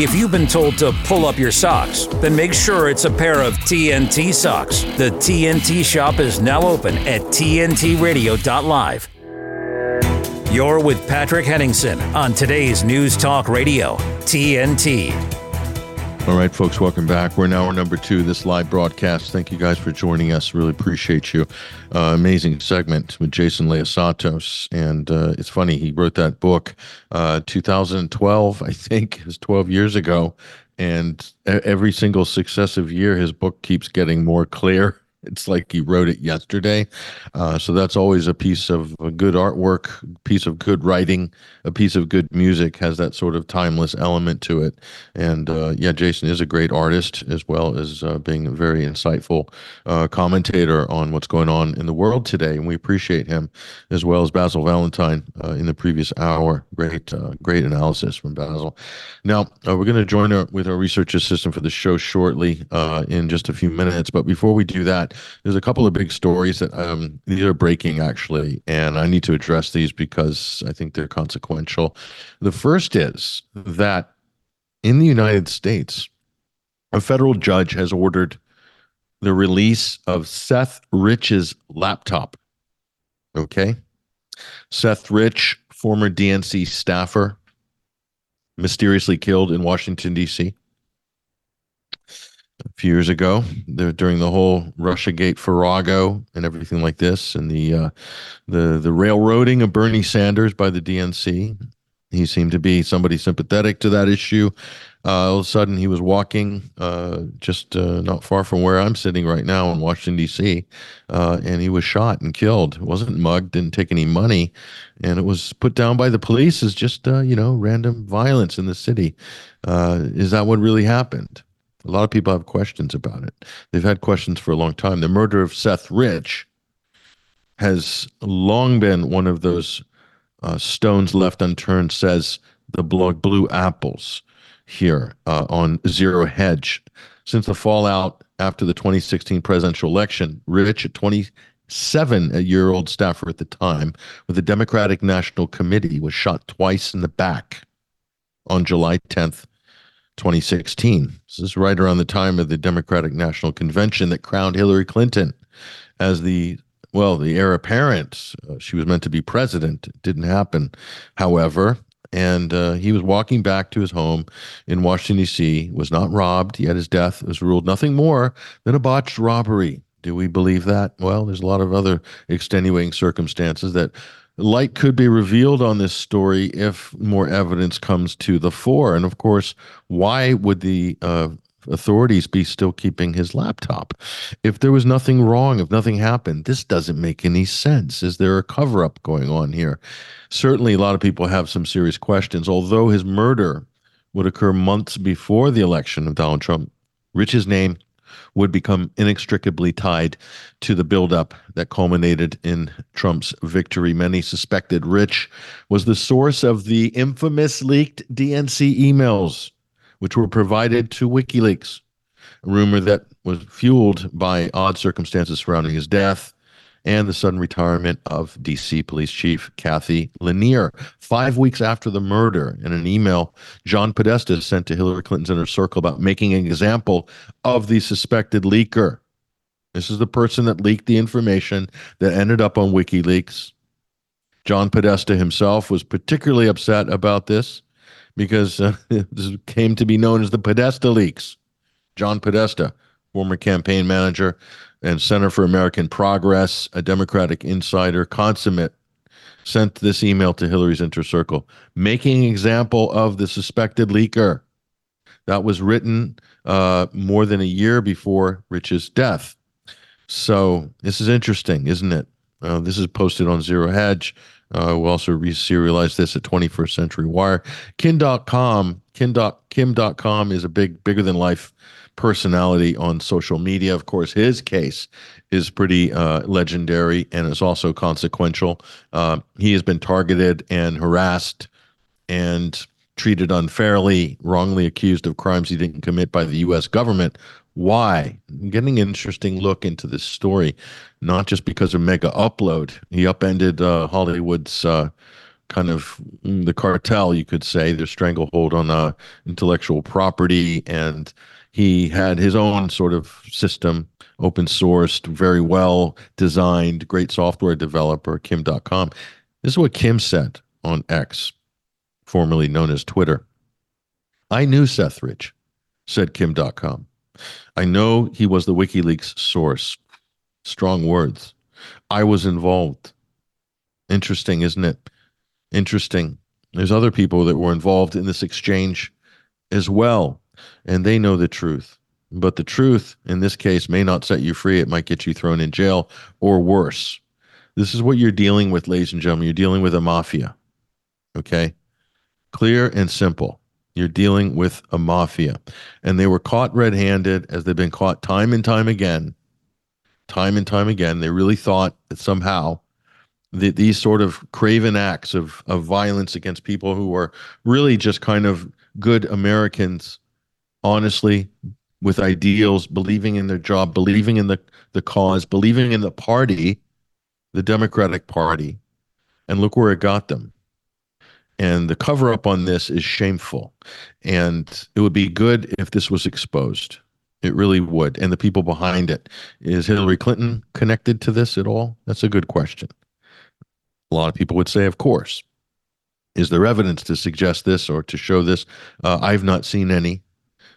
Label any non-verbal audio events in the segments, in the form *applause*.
If you've been told to pull up your socks, then make sure it's a pair of TNT socks. The TNT shop is now open at TNTRadio.live. You're with Patrick Henningsen on today's News Talk Radio, TNT. All right, folks, welcome back. We're now hour number two this live broadcast. Thank you guys for joining us. Really appreciate you. Uh, amazing segment with Jason Liosatos. And uh, it's funny, he wrote that book uh, 2012, I think, is 12 years ago. And every single successive year, his book keeps getting more clear *laughs* it's like he wrote it yesterday. Uh, so that's always a piece of good artwork, piece of good writing, a piece of good music has that sort of timeless element to it. And uh, yeah, Jason is a great artist as well as uh, being a very insightful uh, commentator on what's going on in the world today. And we appreciate him as well as Basil Valentine uh, in the previous hour. Great, uh, great analysis from Basil. Now, we're going to join our, with our research assistant for the show shortly in just a few minutes. But before we do that, there's a couple of big stories that um, these are breaking actually, and I need to address these because I think they're consequential. The first is that in the United States, a federal judge has ordered the release of Seth Rich's laptop. Okay. Seth Rich, former DNC staffer, mysteriously killed in Washington, D.C a few years ago during the whole Russiagate Farrago and everything like this, and the uh, the the railroading of Bernie Sanders by the DNC. He seemed to be somebody sympathetic to that issue. Uh, all of a sudden, he was walking uh, just uh, not far from where I'm sitting right now in Washington D.C., uh, and he was shot and killed. wasn't mugged, didn't take any money, and it was put down by the police as just uh, you know random violence in the city. Is that what really happened? A lot of people have questions about it. They've had questions for a long time. The murder of Seth Rich has long been one of those uh, stones left unturned, says the blog Blue Apples here uh, on Zero Hedge. Since the fallout after the 2016 presidential election, Rich, a 27 year old staffer at the time with the Democratic National Committee, was shot twice in the back on July 10th, 2016. This is right around the time of the Democratic National Convention that crowned Hillary Clinton as the well, the heir apparent. Uh, she was meant to be president. It didn't happen, however. And uh, he was walking back to his home in Washington, D.C., was not robbed. Yet his death was ruled nothing more than a botched robbery. Do we believe that? Well, there's a lot of other extenuating circumstances that light could be revealed on this story if more evidence comes to the fore. And of course, why would the uh, authorities be still keeping his laptop? If there was nothing wrong, if nothing happened, this doesn't make any sense. Is there a cover up going on here? Certainly, a lot of people have some serious questions. Although his murder would occur months before the election of Donald Trump, Rich's name would become inextricably tied to the buildup that culminated in Trump's victory. Many suspected Rich was the source of the infamous leaked DNC emails, which were provided to WikiLeaks. A rumor that was fueled by odd circumstances surrounding his death and the sudden retirement of DC Police Chief Cathy Lanier. Five weeks after the murder, in an email John Podesta sent to Hillary Clinton's inner circle about making an example of the suspected leaker. This is the person that leaked the information that ended up on WikiLeaks. John Podesta himself was particularly upset about this because uh, *laughs* this came to be known as the Podesta leaks. John Podesta, former campaign manager and Center for American Progress, a Democratic insider, consummate, sent this email to Hillary's inner circle, making example of the suspected leaker. That was written uh, more than a year before Rich's death. So this is interesting, isn't it? Uh, this is posted on Zero Hedge. Uh, we'll also reserialize this at 21st Century Wire. Kim Dotcom, Kim. Kim.com is a big, bigger than life personality on social media. Of course, his case is pretty uh, legendary and is also consequential. Uh, he has been targeted and harassed and treated unfairly, wrongly accused of crimes he didn't commit by the U.S. government. Why? I'm getting an interesting look into this story, not just because of Megaupload. He upended uh, Hollywood's uh, kind of mm, the cartel, you could say, their stranglehold on uh, intellectual property. And he had his own sort of system, open sourced, very well designed, great software developer, Kim Dotcom. This is what Kim said on X, formerly known as Twitter. I knew Seth Rich, said Kim Dotcom. I know he was the WikiLeaks source. Strong words. I was involved. Interesting, isn't it? Interesting. There's other people that were involved in this exchange as well, and they know the truth. But the truth in this case may not set you free. It might get you thrown in jail or worse. This is what you're dealing with, ladies and gentlemen. You're dealing with a mafia. Okay? Clear and simple. You're dealing with a mafia. And they were caught red handed, as they've been caught time and time again. Time and time again. They really thought that somehow the, these sort of craven acts of, of violence against people who are really just kind of good Americans, honestly, with ideals, believing in their job, believing in the, the cause, believing in the party, the Democratic Party. And look where it got them. And the cover up on this is shameful. And it would be good if this was exposed. It really would. And the people behind it. Is Hillary Clinton connected to this at all? That's a good question. A lot of people would say, of course. Is there evidence to suggest this or to show this? Uh, I've not seen any,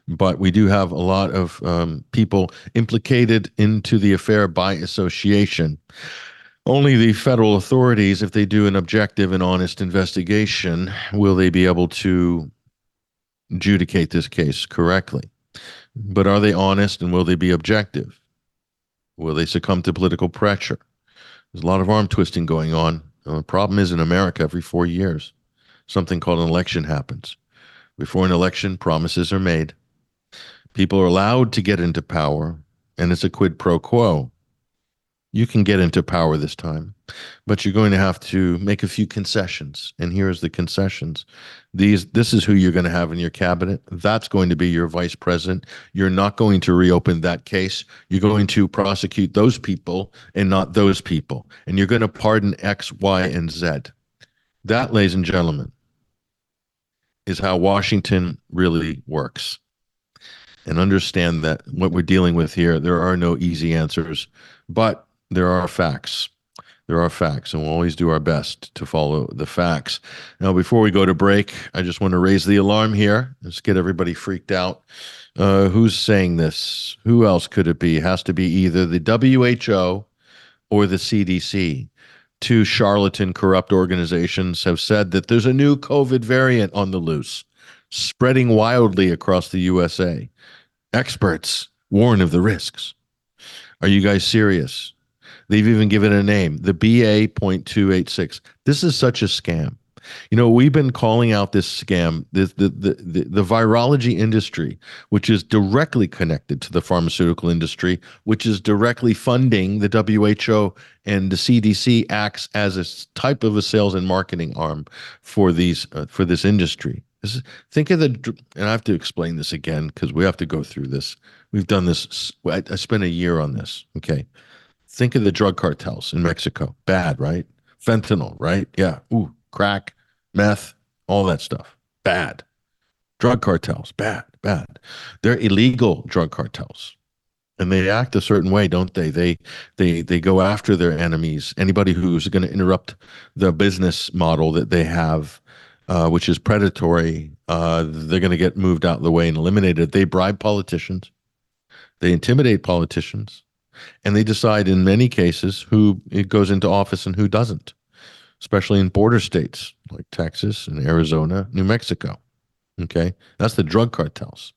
but we do have a lot of um, people implicated into the affair by association. Only the federal authorities, if they do an objective and honest investigation, will they be able to adjudicate this case correctly. But are they honest and will they be objective? Will they succumb to political pressure? There's a lot of arm twisting going on the problem is in America, every four years, something called an election happens. Before an election, promises are made. People are allowed to get into power, and it's a quid pro quo. You can get into power this time, but you're going to have to make a few concessions. And here's the concessions. These this is who you're going to have in your cabinet. That's going to be your vice president. You're not going to reopen that case. You're going to prosecute those people and not those people. And you're going to pardon X, Y, and Z. That, ladies and gentlemen, is how Washington really works. And understand that what we're dealing with here, there are no easy answers, but there are facts. There are facts, and we'll always do our best to follow the facts. Now, before we go to break, I just want to raise the alarm here. Let's get everybody freaked out. Uh, who's saying this? Who else could it be? It has to be either the WHO or the CDC. Two charlatan, corrupt organizations have said that there's a new COVID variant on the loose, spreading wildly across the USA. Experts warn of the risks. Are you guys serious? They've even given a name, the BA.286. This is such a scam. You know, we've been calling out this scam, the, the, the, the, virology industry, which is directly connected to the pharmaceutical industry, which is directly funding the WHO and the CDC acts as a type of a sales and marketing arm for these uh, for this industry. Think of the, and I have to explain this again because we have to go through this. We've done this. I, I spent a year on this. Okay. Think of the drug cartels in Mexico. Bad, right? Fentanyl, right? Yeah. Ooh, crack, meth, all that stuff. Bad. Drug cartels, bad, bad. They're illegal drug cartels. And they act a certain way, don't they? They they they go after their enemies. Anybody who's going to interrupt the business model that they have, uh, which is predatory, uh, they're going to get moved out of the way and eliminated. They bribe politicians. They intimidate politicians and they decide in many cases who it goes into office and who doesn't, especially in border states like Texas and Arizona, New Mexico. Okay, that's the drug cartels.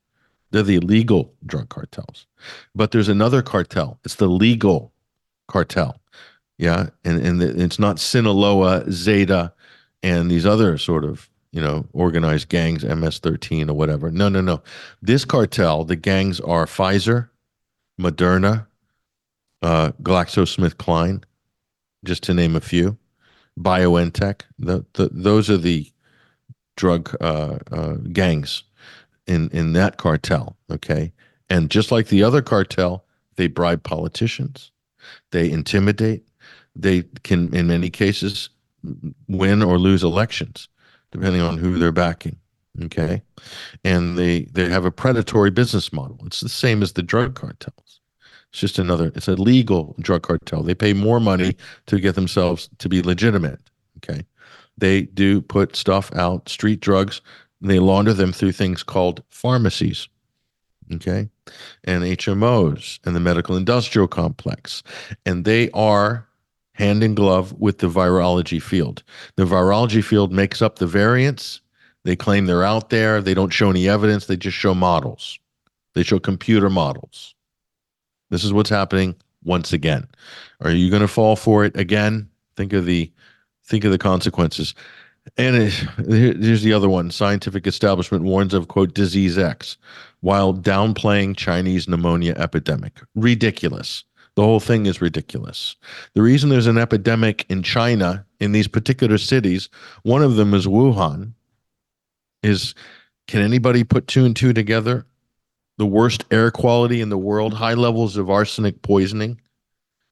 They're the illegal drug cartels. But there's another cartel. It's the legal cartel. Yeah, and and it's not Sinaloa, Zeta, and these other sort of you know organized gangs, MS-13 or whatever. No, no, no. This cartel, the gangs are Pfizer, Moderna, uh, GlaxoSmithKline, just to name a few, BioNTech. The, the, those are the drug uh, uh, gangs in, in that cartel. Okay. And just like the other cartel, they bribe politicians, they intimidate, they can, in many cases, win or lose elections, depending on who they're backing. Okay, and they they have a predatory business model. It's the same as the drug cartels. It's just another. It's a legal drug cartel. They pay more money to get themselves to be legitimate. Okay, they do put stuff out, street drugs. They launder them through things called pharmacies okay, and HMOs and the medical industrial complex. And they are hand in glove with the virology field. The virology field makes up the variants. They claim they're out there. They don't show any evidence. They just show models. They show computer models. This is what's happening once again. Are you going to fall for it again? Think of the think of the consequences. And it, here's the other one. Scientific establishment warns of quote disease X while downplaying Chinese pneumonia epidemic. Ridiculous. The whole thing is ridiculous. The reason there's an epidemic in China in these particular cities, one of them is Wuhan, is can anybody put two and two together? The worst air quality in the world, high levels of arsenic poisoning.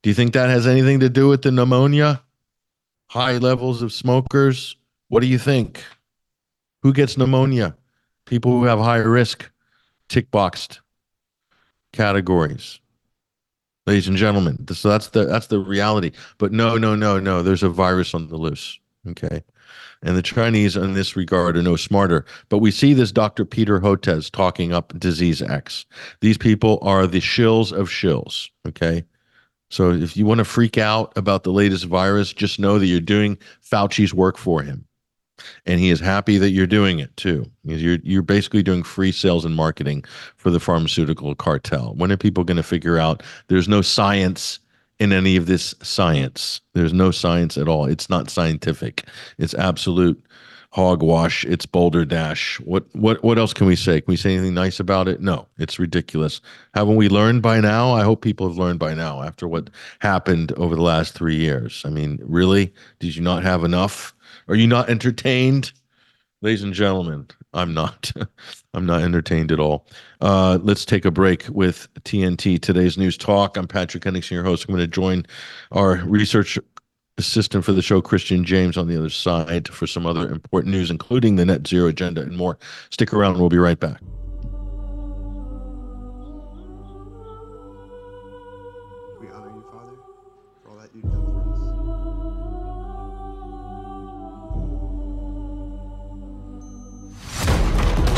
Do you think that has anything to do with the pneumonia? High levels of smokers? What do you think? Who gets pneumonia? People who have high risk tick boxed categories. Ladies and gentlemen, so that's the that's the reality. But no, no, no, no. There's a virus on the loose. Okay. And the Chinese in this regard are no smarter. But we see this Dr. Peter Hotez talking up disease X. These people are the shills of shills. Okay. So if you want to freak out about the latest virus, just know that you're doing Fauci's work for him and he is happy that you're doing it too. You're you're basically doing free sales and marketing for the pharmaceutical cartel. When are people going to figure out there's no science in any of this science? There's no science at all. It's not scientific. It's absolute hogwash. It's boulder dash. What what what else can we say? Can we say anything nice about it? No, it's ridiculous. Haven't we learned by now? I hope people have learned by now after what happened over the last three years. I mean, really, did you not have enough? Are you not entertained? Ladies and gentlemen, I'm not. *laughs* I'm not entertained at all. Uh, let's take a break with TNT Today's News Talk. I'm Patrick Henningsen, your host. I'm going to join our research assistant for the show, Kristian James, on the other side for some other important news, including the net zero agenda and more. Stick around. We'll be right back.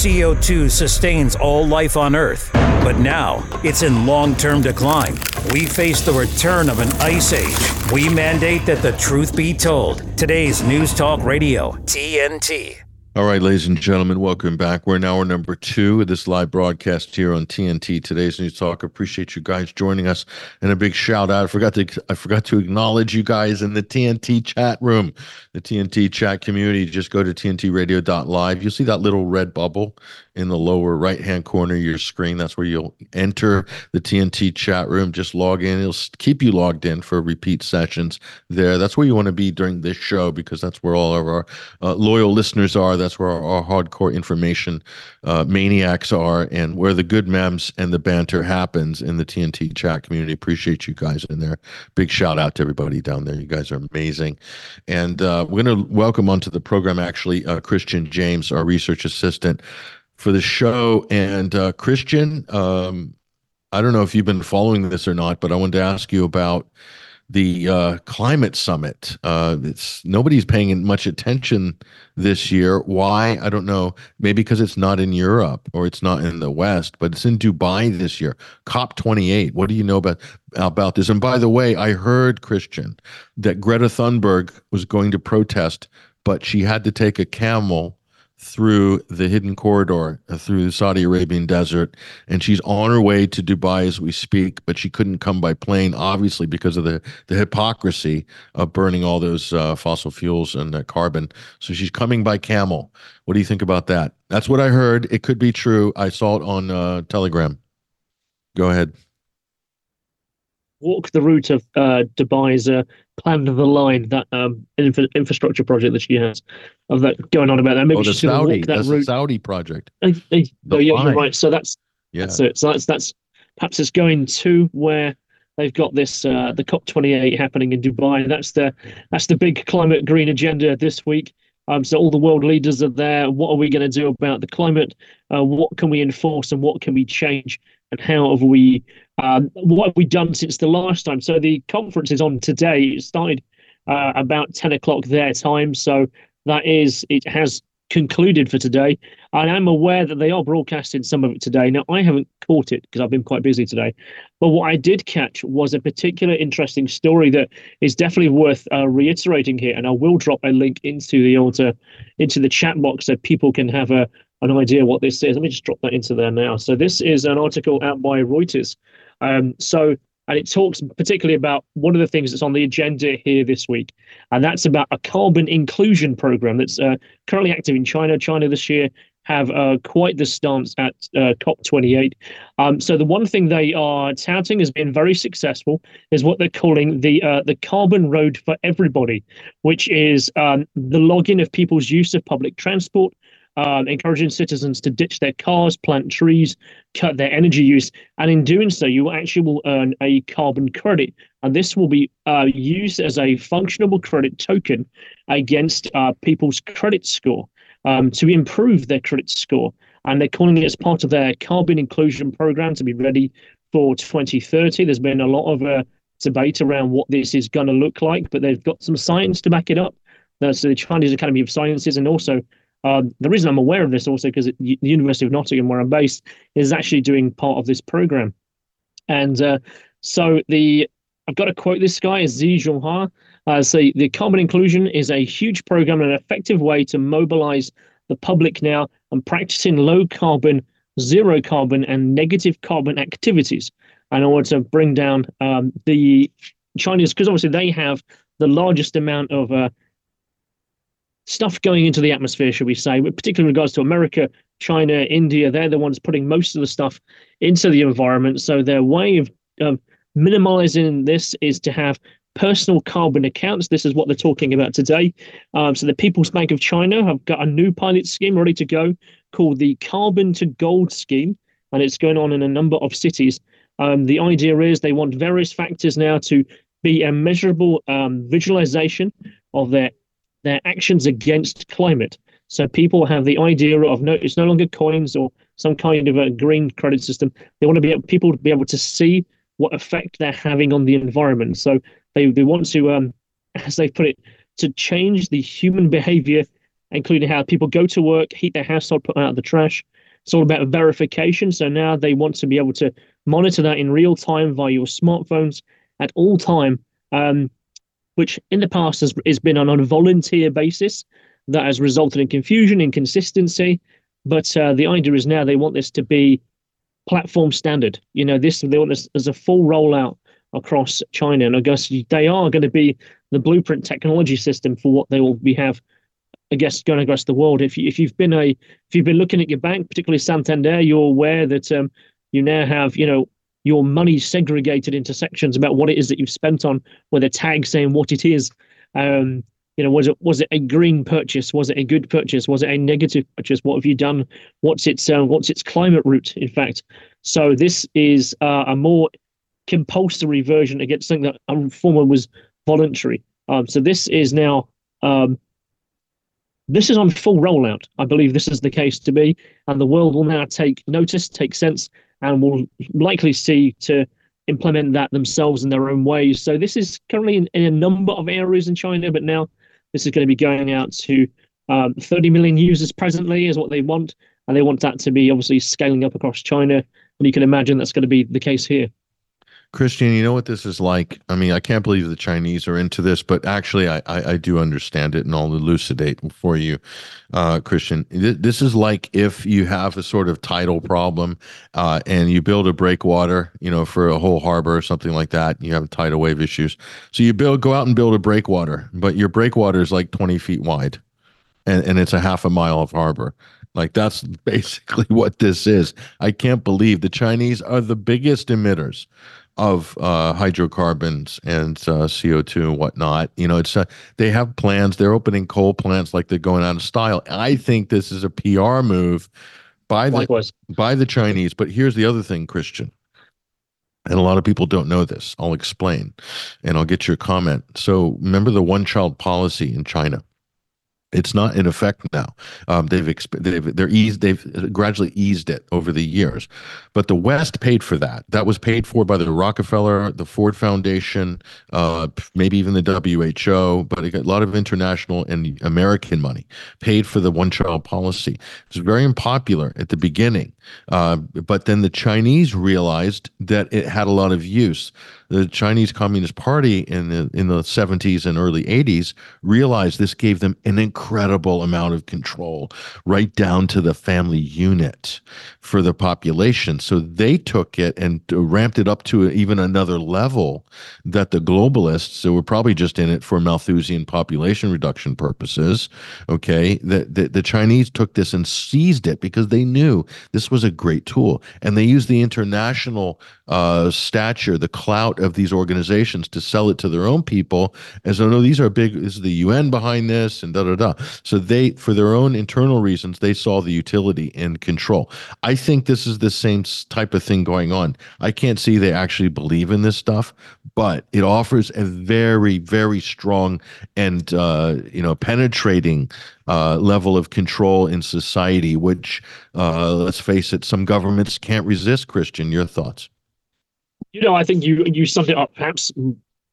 CO2 sustains all life on Earth, but now it's in long term decline. We face the return of an ice age. We mandate that the truth be told. Today's News Talk Radio, TNT. All right, ladies and gentlemen, welcome back. We're in hour number two of this live broadcast here on TNT. Today's News Talk. Appreciate you guys joining us, and a big shout out. I forgot to I forgot to acknowledge you guys in the TNT chat room, the TNT chat community. Just go to tntradio.live. You'll see that little red bubble in the lower right hand corner of your screen. That's where you'll enter the TNT chat room. Just log in. It'll keep you logged in for repeat sessions there. That's where you want to be during this show because that's where all of our uh, loyal listeners are That's where our, our hardcore information uh, maniacs are, and where the good memes and the banter happens in the TNT chat community. Appreciate you guys in there. Big shout out to everybody down there. You guys are amazing. And uh, we're going to welcome onto the program actually uh, Kristian James, our research assistant for the show. And uh, Kristian, um, I don't know if you've been following this or not, but I wanted to ask you about the uh, climate summit. Uh, it's nobody's paying much attention this year. Why? I don't know. Maybe because it's not in Europe or it's not in the West, but it's in Dubai this year. COP 28. What do you know about about this? And by the way, I heard Kristian that Greta Thunberg was going to protest, but she had to take a camel through the hidden corridor uh, through the Saudi Arabian desert, and she's on her way to Dubai as we speak. But she couldn't come by plane, obviously, because of the the hypocrisy of burning all those uh, fossil fuels and uh, carbon. So she's coming by camel. What do you think about that? That's what I heard. It could be true. I saw it on uh, Telegram. Go ahead. Walk the route of uh, Dubai's plan of the line, that um, infra- infrastructure project that she has, of that going on about that. Maybe oh, the she's Saudi, walk that that's route. Saudi project. Uh, uh, oh, yeah, you're right. So that's Yeah. that's it. So that's that's perhaps it's going to where they've got this uh, the COP 28 happening in Dubai. That's the that's the big climate green agenda this week. Um, so all the world leaders are there. What are we going to do about the climate? Uh, what can we enforce and what can we change? And how have we um, what have we done since the last time? So the conference is on today. It started uh, about 10 o'clock their time. So that is it has concluded for today. I'm aware that they are broadcasting some of it today. Now, I haven't caught it because I've been quite busy today. But what I did catch was a particular interesting story that is definitely worth uh, reiterating here. And I will drop a link into the altar, into the chat box so people can have a an idea what this is. Let me just drop that into there now. So this is an article out by Reuters. Um, so and it talks particularly about one of the things that's on the agenda here this week, and that's about a carbon inclusion program that's uh, currently active in China. China this year have uh, quite the stance at uh, COP28. Um, so the one thing they are touting has been very successful is what they're calling the uh, the carbon road for everybody, which is um, the login of people's use of public transport, um, encouraging citizens to ditch their cars, plant trees, cut their energy use, and in doing so, you actually will earn a carbon credit, and this will be uh, used as a functionable credit token against uh, people's credit score um, to improve their credit score, and they're calling it as part of their carbon inclusion program to be ready for 2030. There's been a lot of uh, debate around what this is going to look like, but they've got some science to back it up. That's the Chinese Academy of Sciences, and also um, the reason I'm aware of this also because the University of Nottingham, where I'm based, is actually doing part of this program. And uh, so the I've got to quote this guy Xi Zhonghua. Uh, say the carbon inclusion is a huge program and an effective way to mobilize the public now and practicing low carbon, zero carbon, and negative carbon activities in order to bring down um, the Chinese because obviously they have the largest amount of uh, stuff going into the atmosphere, should we say, particularly in regards to America, China, India. They're the ones putting most of the stuff into the environment. So their way of, of minimalizing this is to have personal carbon accounts. This is what they're talking about today. Um, so the People's Bank of China have got a new pilot scheme ready to go called the Carbon to Gold scheme, and it's going on in a number of cities. Um, the idea is they want various factors now to be a measurable um, visualization of their their actions against climate. So people have the idea of no, it's no longer coins or some kind of a green credit system. They want to be able, people to be able to see what effect they're having on the environment. So they they want to, um, *laughs* as they put it, to change the human behavior, including how people go to work, heat their household, put out the trash. It's all about verification. So now they want to be able to monitor that in real time via your smartphones at all time. Um, which in the past has, has been on a volunteer basis that has resulted in confusion, inconsistency. But uh, the idea is now they want this to be platform standard. You know, this they want this as a full rollout across China, and I guess they are going to be the blueprint technology system for what they will be have. I guess going across the world. If you, if you've been a if you've been looking at your bank, particularly Santander, you're aware that um, you now have you know your money segregated into sections about what it is that you've spent on with a tag saying what it is. Um, You know, was it was it a green purchase? Was it a good purchase? Was it a negative purchase? What have you done? What's its uh, what's its climate route? In fact, so this is uh, a more compulsory version against something that a former was voluntary. Um, so this is now um, this is on full rollout. I believe this is the case to be, and the world will now take notice, take sense, and will likely see to implement that themselves in their own ways. So this is currently in, in a number of areas in China, but now this is going to be going out to um, 30 million users presently is what they want, and they want that to be obviously scaling up across China. And you can imagine that's going to be the case here. Kristian, you know what this is like? I mean, I can't believe the Chinese are into this, but actually, I, I, I do understand it and I'll elucidate for you, uh, Kristian. This is like if you have a sort of tidal problem uh, and you build a breakwater, you know, for a whole harbor or something like that. You have tidal wave issues. So you build, go out and build a breakwater, but your breakwater is like 20 feet wide and, and it's a half a mile of harbor. Like that's *laughs* basically what this is. I can't believe the Chinese are the biggest emitters of uh, hydrocarbons and uh, CO2 and whatnot. You know, it's uh, they have plans. They're opening coal plants like they're going out of style. I think this is a PR move by the Likewise. by the Chinese. But here's the other thing, Kristian. And a lot of people don't know this. I'll explain and I'll get your comment. So, remember the one child policy in China? It's not in effect now. Um, they've, exp- they've they're eased they've gradually eased it over the years, but the West paid for that. That was paid for by the Rockefeller, the Ford Foundation, uh, maybe even the WHO, but a lot of international and American money paid for the one child policy. It was very unpopular at the beginning, uh, but then the Chinese realized that it had a lot of use the Chinese Communist Party in the in the 70s and early 80s realized this gave them an incredible amount of control right down to the family unit for the population. So they took it and ramped it up to even another level that the globalists who were probably just in it for Malthusian population reduction purposes okay that the, the Chinese took this and seized it because they knew this was a great tool. And they used the international uh, stature the clout of these organizations to sell it to their own people as oh no these are big this is the UN behind this and da da da. So they for their own internal reasons they saw the utility and control. I think this is the same type of thing going on. I can't see they actually believe in this stuff but it offers a very very strong and uh, you know penetrating uh, level of control in society which uh, let's face it some governments can't resist Kristian your thoughts you know, I think you you summed it up perhaps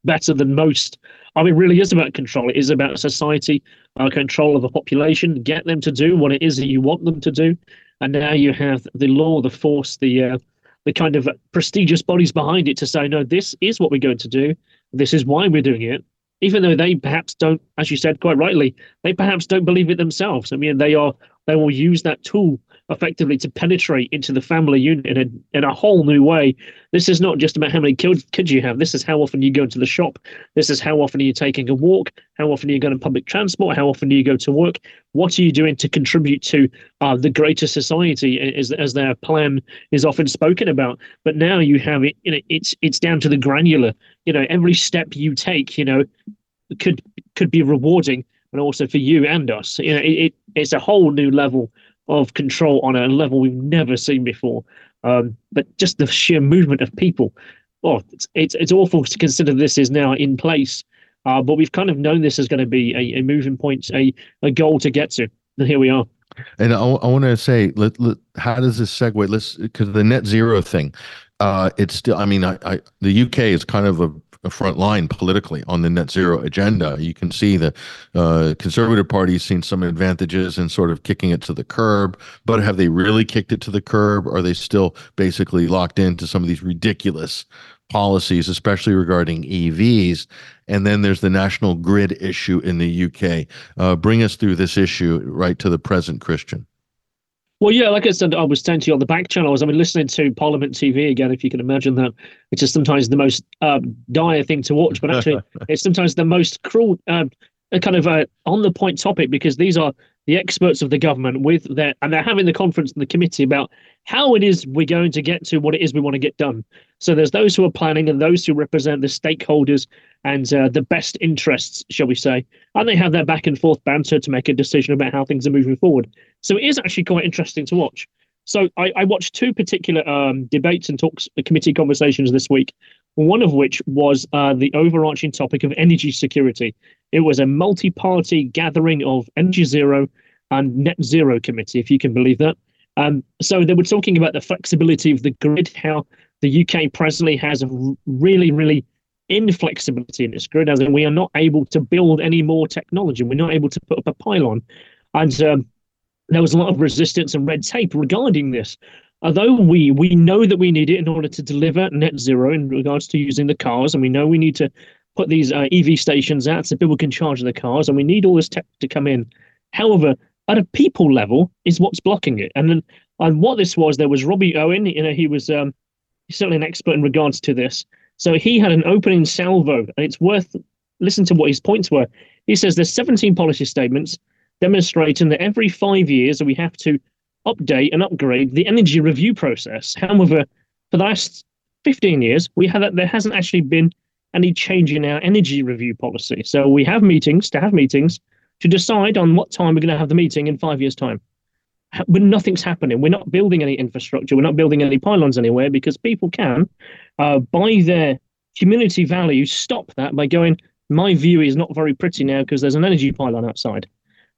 better than most. I mean, really is about control. It is about society, uh, control of the population, get them to do what it is that you want them to do. And now you have the law, the force, the uh, the kind of prestigious bodies behind it to say, no, this is what we're going to do. This is why we're doing it. Even though they perhaps don't, as you said quite rightly, they perhaps don't believe it themselves. I mean, they are they will use that tool effectively to penetrate into the family unit in a, in a whole new way. This is not just about how many kids, kids you have. This is how often you go to the shop. This is how often are you taking a walk? How often are you going to public transport? How often do you go to work? What are you doing to contribute to uh, the greater society as, as their plan is often spoken about? But now you have it, you know, it's, it's down to the granular, you know, every step you take, you know, could, could be rewarding and also for you and us. You know, it, it, it's a whole new level of control on a level we've never seen before. Um, but just the sheer movement of people, well, it's, it's, it's awful to consider this is now in place. Uh, but we've kind of known this is going to be a, a moving point, a, a goal to get to. And here we are. And I, I want to say, let, let, how does this segue? Let's because the net zero thing, uh, it's still. I mean, I, I, the UK is kind of a a front line politically on the net zero agenda. You can see the uh, conservative party's seen some advantages in sort of kicking it to the curb, but have they really kicked it to the curb? Are they still basically locked into some of these ridiculous policies, especially regarding EVs? And then there's the national grid issue in the UK. Uh, bring us through this issue right to the present, Kristian. Well, yeah, like I said, I was saying to you on the back channels. I mean, listening to Parliament TV again, if you can imagine that, which is sometimes the most um, dire thing to watch, but actually, *laughs* it's sometimes the most cruel, um, kind of uh, on the point topic because these are the experts of the government with their and they're having the conference in the committee about how it is we're going to get to what it is we want to get done. So there's those who are planning and those who represent the stakeholders and uh, the best interests, shall we say, and they have their back and forth banter to make a decision about how things are moving forward. So it is actually quite interesting to watch. So I, I watched two particular um, debates and talks, uh, committee conversations this week. One of which was uh, the overarching topic of energy security. It was a multi-party gathering of Energy Zero and Net Zero Committee, if you can believe that. Um, so they were talking about the flexibility of the grid, how the UK presently has a really, really inflexibility in its grid, as in we are not able to build any more technology. We're not able to put up a pylon. And um, there was a lot of resistance and red tape regarding this. Although we we know that we need it in order to deliver net zero in regards to using the cars, and we know we need to put these uh, EV stations out so people can charge their cars, and we need all this tech to come in. However, at a people level, is what's blocking it. And then, and what this was, there was Robbie Owen. You know, he was um, certainly an expert in regards to this. So he had an opening salvo, and it's worth listen to what his points were. He says there's 17 policy statements demonstrating that every five years we have to update and upgrade the energy review process. However, for the last 15 years, we have there hasn't actually been any change in our energy review policy. So we have meetings to have meetings to decide on what time we're going to have the meeting in five years' time. But nothing's happening. We're not building any infrastructure. We're not building any pylons anywhere because people can, uh, by their community value, stop that by going, my view is not very pretty now because there's an energy pylon outside.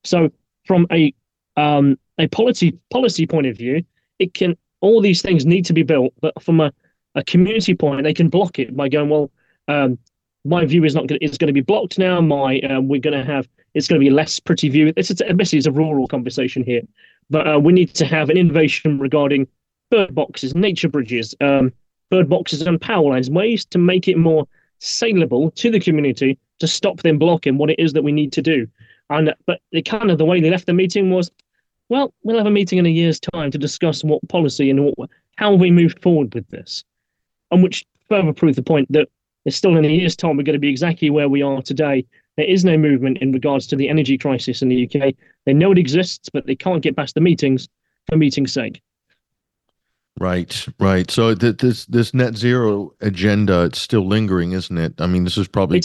So from a um, a policy policy point of view, it can all these things need to be built, but from a, a community point, they can block it by going, well, um, my view is not going it's going to be blocked now. My um, we're going to have it's going to be less pretty view. This is basically it's a rural conversation here, but uh, we need to have an innovation regarding bird boxes, nature bridges, um, bird boxes, and power lines, ways to make it more saleable to the community to stop them blocking what it is that we need to do. And but the kind of the way they left the meeting was, well, we'll have a meeting in a year's time to discuss what policy and what, how we move forward with this, and which further proved the point that it's still in a year's time we're going to be exactly where we are today. There is no movement in regards to the energy crisis in the UK. They know it exists, but they can't get past the meetings for meeting's sake. Right, right. So th- this this net zero agenda it's still lingering, isn't it? I mean, this is probably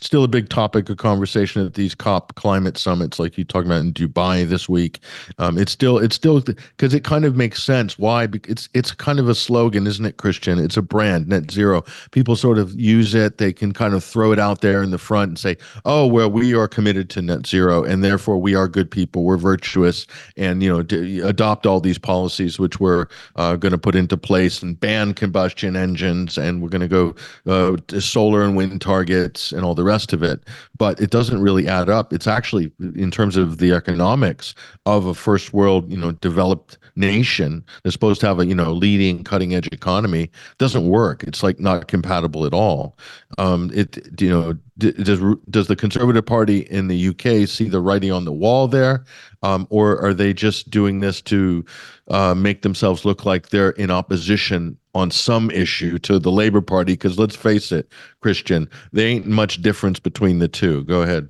still a big topic of conversation at these COP climate summits, like you talking about in Dubai this week. Um, it's still it's still because it kind of makes sense. Why? It's it's kind of a slogan, isn't it, Kristian? It's a brand, net zero. People sort of use it. They can kind of throw it out there in the front and say, "Oh, well, we are committed to net zero, and therefore we are good people. We're virtuous, and you know, d- adopt all these policies which we're uh, going to put into place and ban combustion engines and we're going to go uh, solar and wind targets and all the rest of it. But it doesn't really add up. It's actually in terms of the economics of a first world you know developed nation that's supposed to have a you know leading cutting edge economy doesn't work. It's like not compatible at all. Um it you know does does the conservative party in the UK see the writing on the wall there um, or are they just doing this to uh, make themselves look like they're in opposition on some issue to the Labor Party? Because let's face it, Kristian, there ain't much difference between the two. Go ahead.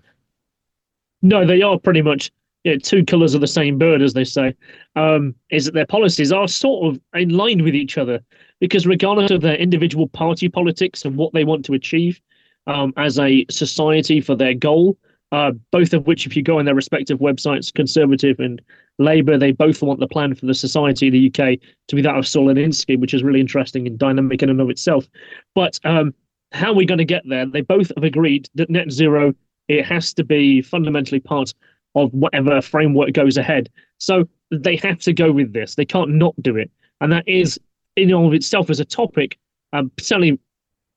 No, they are pretty much you know, two colors of the same bird, as they say. Um, is that their policies are sort of in line with each other because regardless of their individual party politics and what they want to achieve um, as a society for their goal, uh, both of which, if you go on their respective websites, Conservative and Labour, they both want the plan for the society of the UK to be that of Saul which is really interesting and dynamic in and of itself. But um, how are we going to get there? They both have agreed that net zero it has to be fundamentally part of whatever framework goes ahead. So they have to go with this. They can't not do it, and that is in and of itself as a topic. Um, certainly,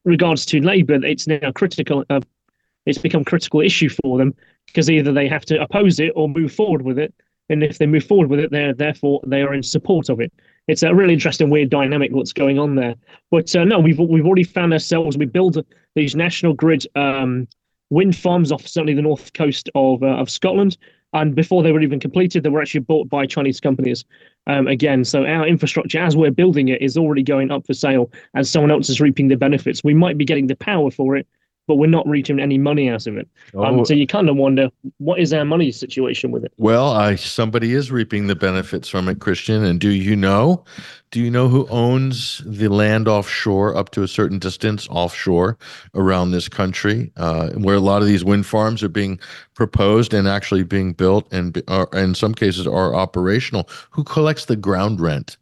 regards to Labour, it's now critical. Uh, it's become a critical issue for them because either they have to oppose it or move forward with it. And if they move forward with it, they're therefore they are in support of it. It's a really interesting, weird dynamic what's going on there. But uh, no, we've we've already found ourselves. We build these national grid um, wind farms off certainly the north coast of uh, of Scotland, and before they were even completed, they were actually bought by Chinese companies. Um, again, so our infrastructure, as we're building it, is already going up for sale, and someone else is reaping the benefits. We might be getting the power for it, but we're not reaching any money out of it. Um, Oh. so you kind of wonder what is our money situation with it. Well, I somebody is reaping the benefits from it, Kristian. And do you know? Do you know who owns the land offshore up to a certain distance offshore around this country, uh, where a lot of these wind farms are being proposed and actually being built, and are, in some cases are operational? Who collects the ground rent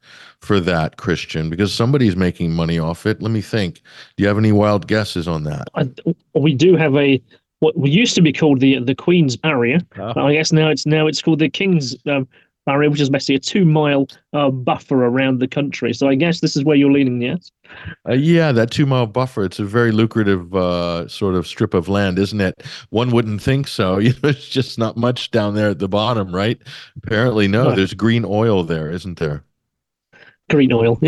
for that, Kristian? Because somebody's making money off it. Let me think. Do you have any wild guesses on that? I, we do have a what we used to be called the the Queen's Barrier. But I guess now it's now it's called the King's um, Barrier, which is basically a two mile uh, buffer around the country. So I guess this is where you're leaning, yes. Uh, yeah, that two mile buffer. It's a very lucrative uh, sort of strip of land, isn't it? One wouldn't think so. *laughs* You know, it's just not much down there at the bottom, right? Apparently, no. Right. There's green oil there, isn't there? Green oil. *laughs*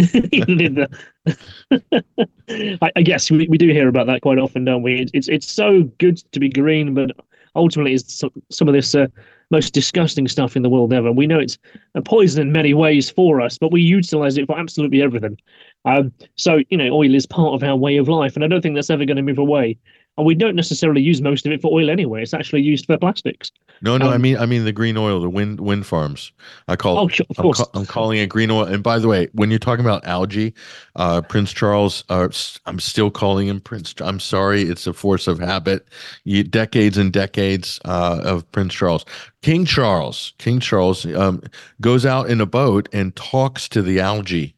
I, I guess we, we do hear about that quite often, don't we? It's it's, it's so good to be green, but ultimately it's some, some of this uh, most disgusting stuff in the world ever. We know it's a poison in many ways for us, but we utilize it for absolutely everything. Um, so you know, oil is part of our way of life, and I don't think that's ever going to move away. And we don't necessarily use most of it for oil anyway. It's actually used for plastics. No, no. I Um, mean, I mean the green oil, the wind wind farms. I call. Oh, sure, of I'm, course. ca- I'm calling it green oil. And by the way, when you're talking about algae, uh, Prince Charles, uh, I'm still calling him Prince. I'm sorry, it's a force of habit. You, decades and decades uh, of Prince Charles, King Charles, King Charles um, goes out in a boat and talks to the algae,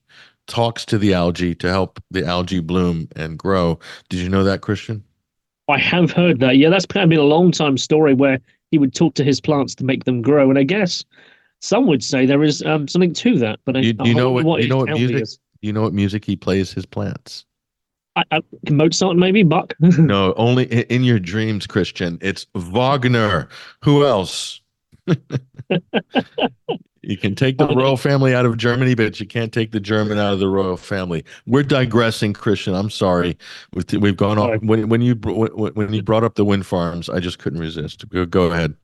talks to the algae to help the algae bloom and grow. Did you know that, Kristian? I have heard that. Yeah, that's kind of been a long time story where he would talk to his plants to make them grow. And I guess some would say there is um, something to that. But I, You, you know wonder what? you know what music? is. You know what music he plays his plants. I, I, Mozart, maybe Bach. *laughs* No, only i- in your dreams, Kristian. It's Wagner. Who else? *laughs* you can take the royal family out of Germany, but you can't take the German out of the royal family. We're digressing, Kristian. I'm sorry. We've, we've gone off. When, when you when, when you brought up the wind farms, I just couldn't resist. Go, ahead.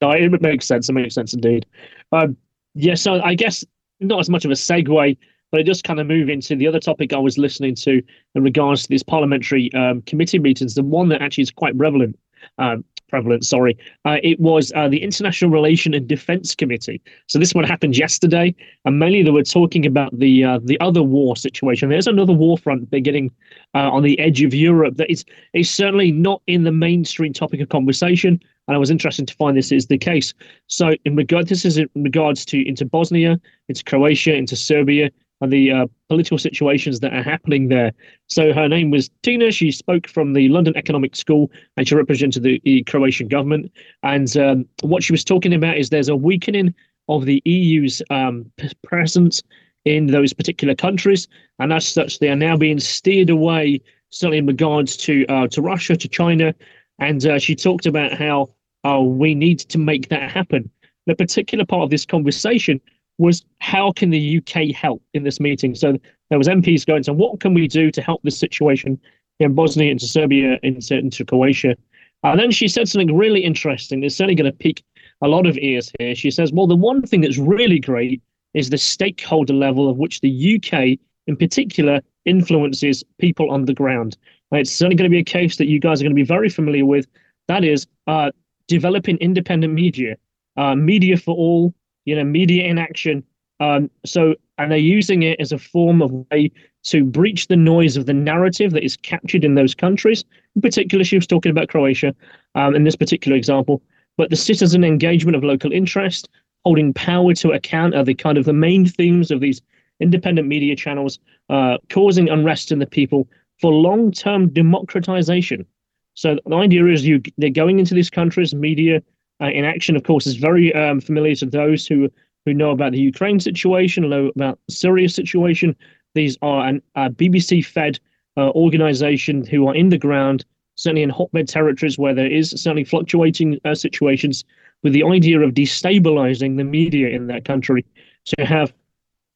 No, it makes sense. It makes sense indeed. Um, yeah, so I guess not as much of a segue, but it just kind of move into the other topic I was listening to in regards to these parliamentary um, committee meetings. The one that actually is quite relevant um, prevalent. Sorry, uh, it was uh, the International Relation and Defence Committee. So this one happened yesterday, and mainly they were talking about the uh, the other war situation. There's another war front beginning uh, on the edge of Europe that is is certainly not in the mainstream topic of conversation. And I was interested to find this is the case. So in regard, this is in regards to into Bosnia, into Croatia, into Serbia, and the uh, political situations that are happening there. So her name was Tina. She spoke from the London Economic School and she represented the, the Croatian government. And um, what she was talking about is there's a weakening of the EU's um, presence in those particular countries, and as such, they are now being steered away, certainly in regards to uh, to Russia, to China. And uh, she talked about how uh, we need to make that happen. The particular part of this conversation was how can the UK help in this meeting? So there was MPs going, so what can we do to help this situation in Bosnia, into Serbia, into, into Croatia? And then she said something really interesting. It's certainly going to pique a lot of ears here. She says, well, the one thing that's really great is the stakeholder level of which the UK, in particular, influences people on the ground. It's certainly going to be a case that you guys are going to be very familiar with. That is uh, developing independent media, uh, media for all, you know, media inaction. Um, so, and they're using it as a form of way to breach the noise of the narrative that is captured in those countries. In particular, she was talking about Croatia um, in this particular example. But the citizen engagement of local interest, holding power to account, are the kind of the main themes of these independent media channels, uh, causing unrest in the people for long-term democratization. So the idea is you they're going into these countries. Media uh, in action, of course, is very um, familiar to those who who know about the Ukraine situation, know about Syria situation. These are an a BBC-fed uh, organization who are in the ground, certainly in hotbed territories where there is certainly fluctuating uh, situations, with the idea of destabilizing the media in that country to have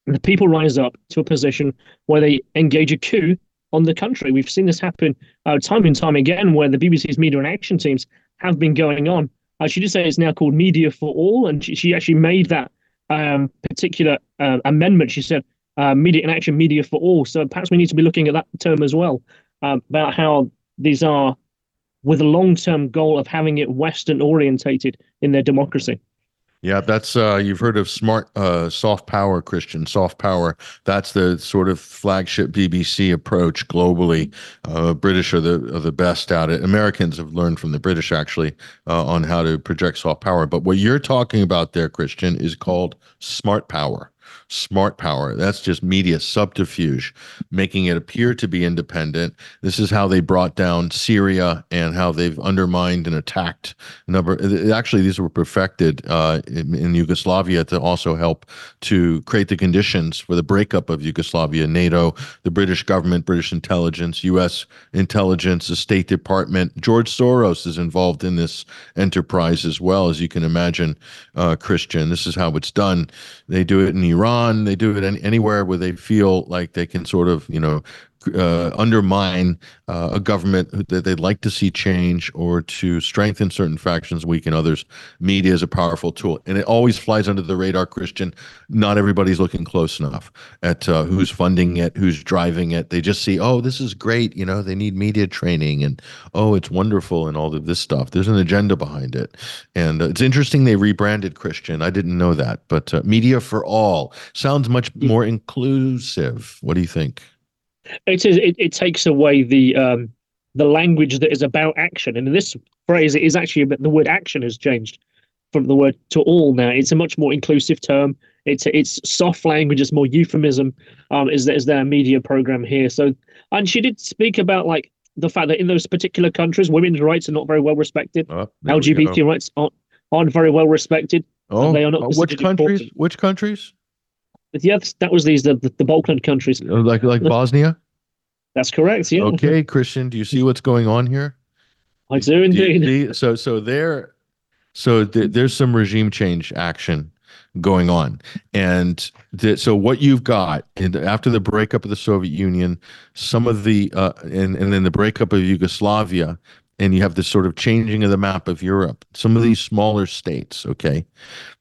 the people rise up to a position where they engage a coup on the country. We've seen this happen uh, time and time again, where the BBC's media and action teams have been going on. Uh, she did say it's now called Media for All, and she, she actually made that um, particular uh, amendment. She said uh, Media in Action, Media for All. So perhaps we need to be looking at that term as well um, about how these are with a long term goal of having it Western orientated in their democracy. Yeah, that's uh, you've heard of smart uh, soft power, Kristian soft power. That's the sort of flagship BBC approach globally. Uh, British are the are the best at it. Americans have learned from the British actually uh, on how to project soft power. But what you're talking about there, Kristian, is called smart power smart power. That's just media subterfuge, making it appear to be independent. This is how they brought down Syria and how they've undermined and attacked number. Actually, these were perfected uh, in, in, Yugoslavia to also help to create the conditions for the breakup of Yugoslavia. NATO, the British government, British intelligence, U.S. intelligence, the State Department. George Soros is involved in this enterprise as well, as you can imagine, uh, Kristian. This is how it's done. They do it in Iran Iran. They do it any, anywhere where they feel like they can sort of, you know, uh, undermine uh, a government that they'd like to see change or to strengthen certain factions, weaken others. Media is a powerful tool, and it always flies under the radar. Kristian, not everybody's looking close enough at uh, who's funding it, who's driving it. They just see, oh, this is great. You know, they need media training, and oh, it's wonderful, and all of this stuff. There's an agenda behind it, and uh, it's interesting they rebranded Kristian. I didn't know that, but uh, media for all sounds much more inclusive. What do you think? It is it, it takes away the um the language that is about action. And in this phrase it is actually the word action has changed from the word to all now. It's a much more inclusive term. It's it's soft language it's more euphemism um is, is their media program here. So and she did speak about like the fact that in those particular countries women's rights are not very well respected. Oh, lgbt rights aren't, aren't very well respected. Oh they are not uh, which countries important. which countries Yes, that was these the, the Balkan countries. Uh, like like Bosnia. That's correct. Yeah. Okay, Kristian, do you see what's going on here? I do indeed. so so there, so th- there's some regime change action going on, and th- so what you've got after the breakup of the Soviet Union, some of the uh, and and then the breakup of Yugoslavia, and you have this sort of changing of the map of Europe. Some of these smaller states, okay,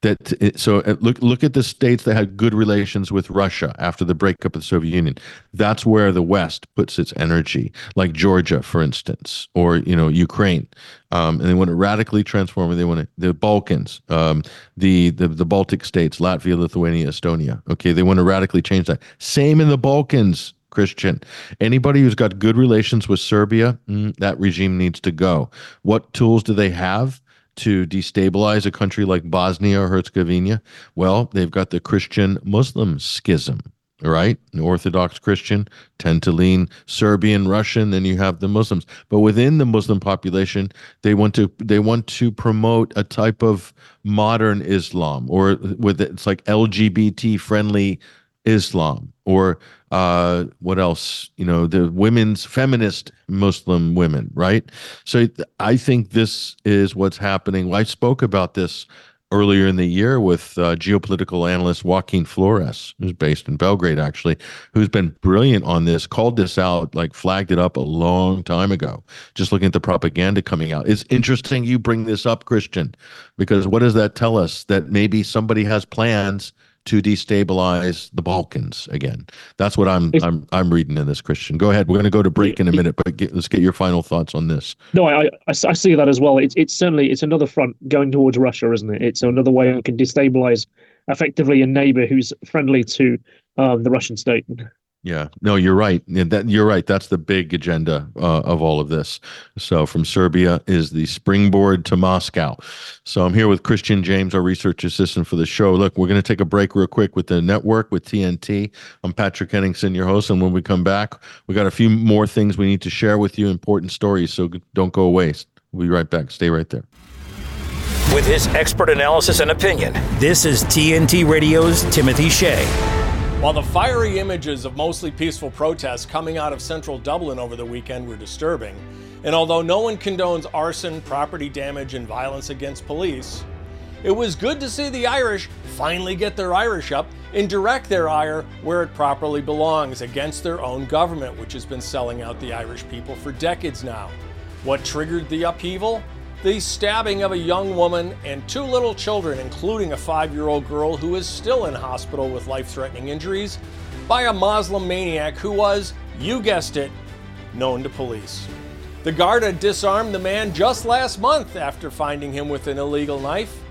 that so uh, look look at the states that had good relations with Russia after the breakup of the Soviet Union. That's where the West puts its energy, like Georgia, for instance, or you know Ukraine, um, and they want to radically transform. They want to the Balkans, um, the, the the Baltic states, Latvia, Lithuania, Estonia. Okay, they want to radically change that. Same in the Balkans. Kristian. Anybody who's got good relations with Serbia, mm, that regime needs to go. What tools do they have? to destabilize a country like Bosnia or Herzegovina? Well, they've got the Christian Muslim schism, right? An Orthodox Christian tend to lean Serbian, Russian, then you have the Muslims. But within the Muslim population, they want to they want to promote a type of modern Islam or with it's like LGBT friendly Islam or uh, what else? You know, the women's feminist Muslim women, right? So I think this is what's happening. I spoke about this earlier in the year with uh, geopolitical analyst Joaquin Flores, who's based in Belgrade, actually, who's been brilliant on this, called this out, like flagged it up a long time ago, just looking at the propaganda coming out. It's interesting you bring this up, Kristian, because what does that tell us? That maybe somebody has plans to destabilize the Balkans again. That's what I'm I'm I'm reading in this Kristian. Go ahead. We're going to go to break in a minute, but get, let's get your final thoughts on this. No, I, I, I see that as well. It's it's certainly it's another front going towards Russia, isn't it? It's another way it can destabilize effectively a neighbor who's friendly to um, the Russian state. Yeah, no, you're right. That you're right. That's the big agenda uh, of all of this. So, from Serbia is the springboard to Moscow. So, I'm here with Kristian James, our research assistant for the show. Look, we're going to take a break real quick with the network with TNT. I'm Patrick Henningsen, your host, and when we come back, we got a few more things we need to share with you, important stories. So, don't go away. We'll be right back. Stay right there. With his expert analysis and opinion, this is TNT Radio's Timothy Shea. While the fiery images of mostly peaceful protests coming out of central Dublin over the weekend were disturbing, and although no one condones arson, property damage, and violence against police, it was good to see the Irish finally get their Irish up and direct their ire where it properly belongs against their own government, which has been selling out the Irish people for decades now. What triggered the upheaval? The stabbing of a young woman and two little children, including a five year old girl who is still in hospital with life threatening injuries, by a Muslim maniac who was, you guessed it, known to police. The Garda disarmed the man just last month after finding him with an illegal knife.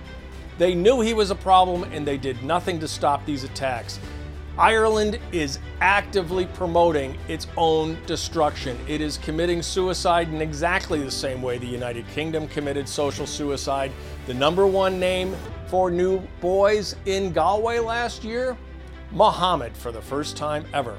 They knew he was a problem and they did nothing to stop these attacks. Ireland is actively promoting its own destruction. It is committing suicide in exactly the same way the United Kingdom committed social suicide. The number one name for new boys in Galway last year? Muhammad for the first time ever.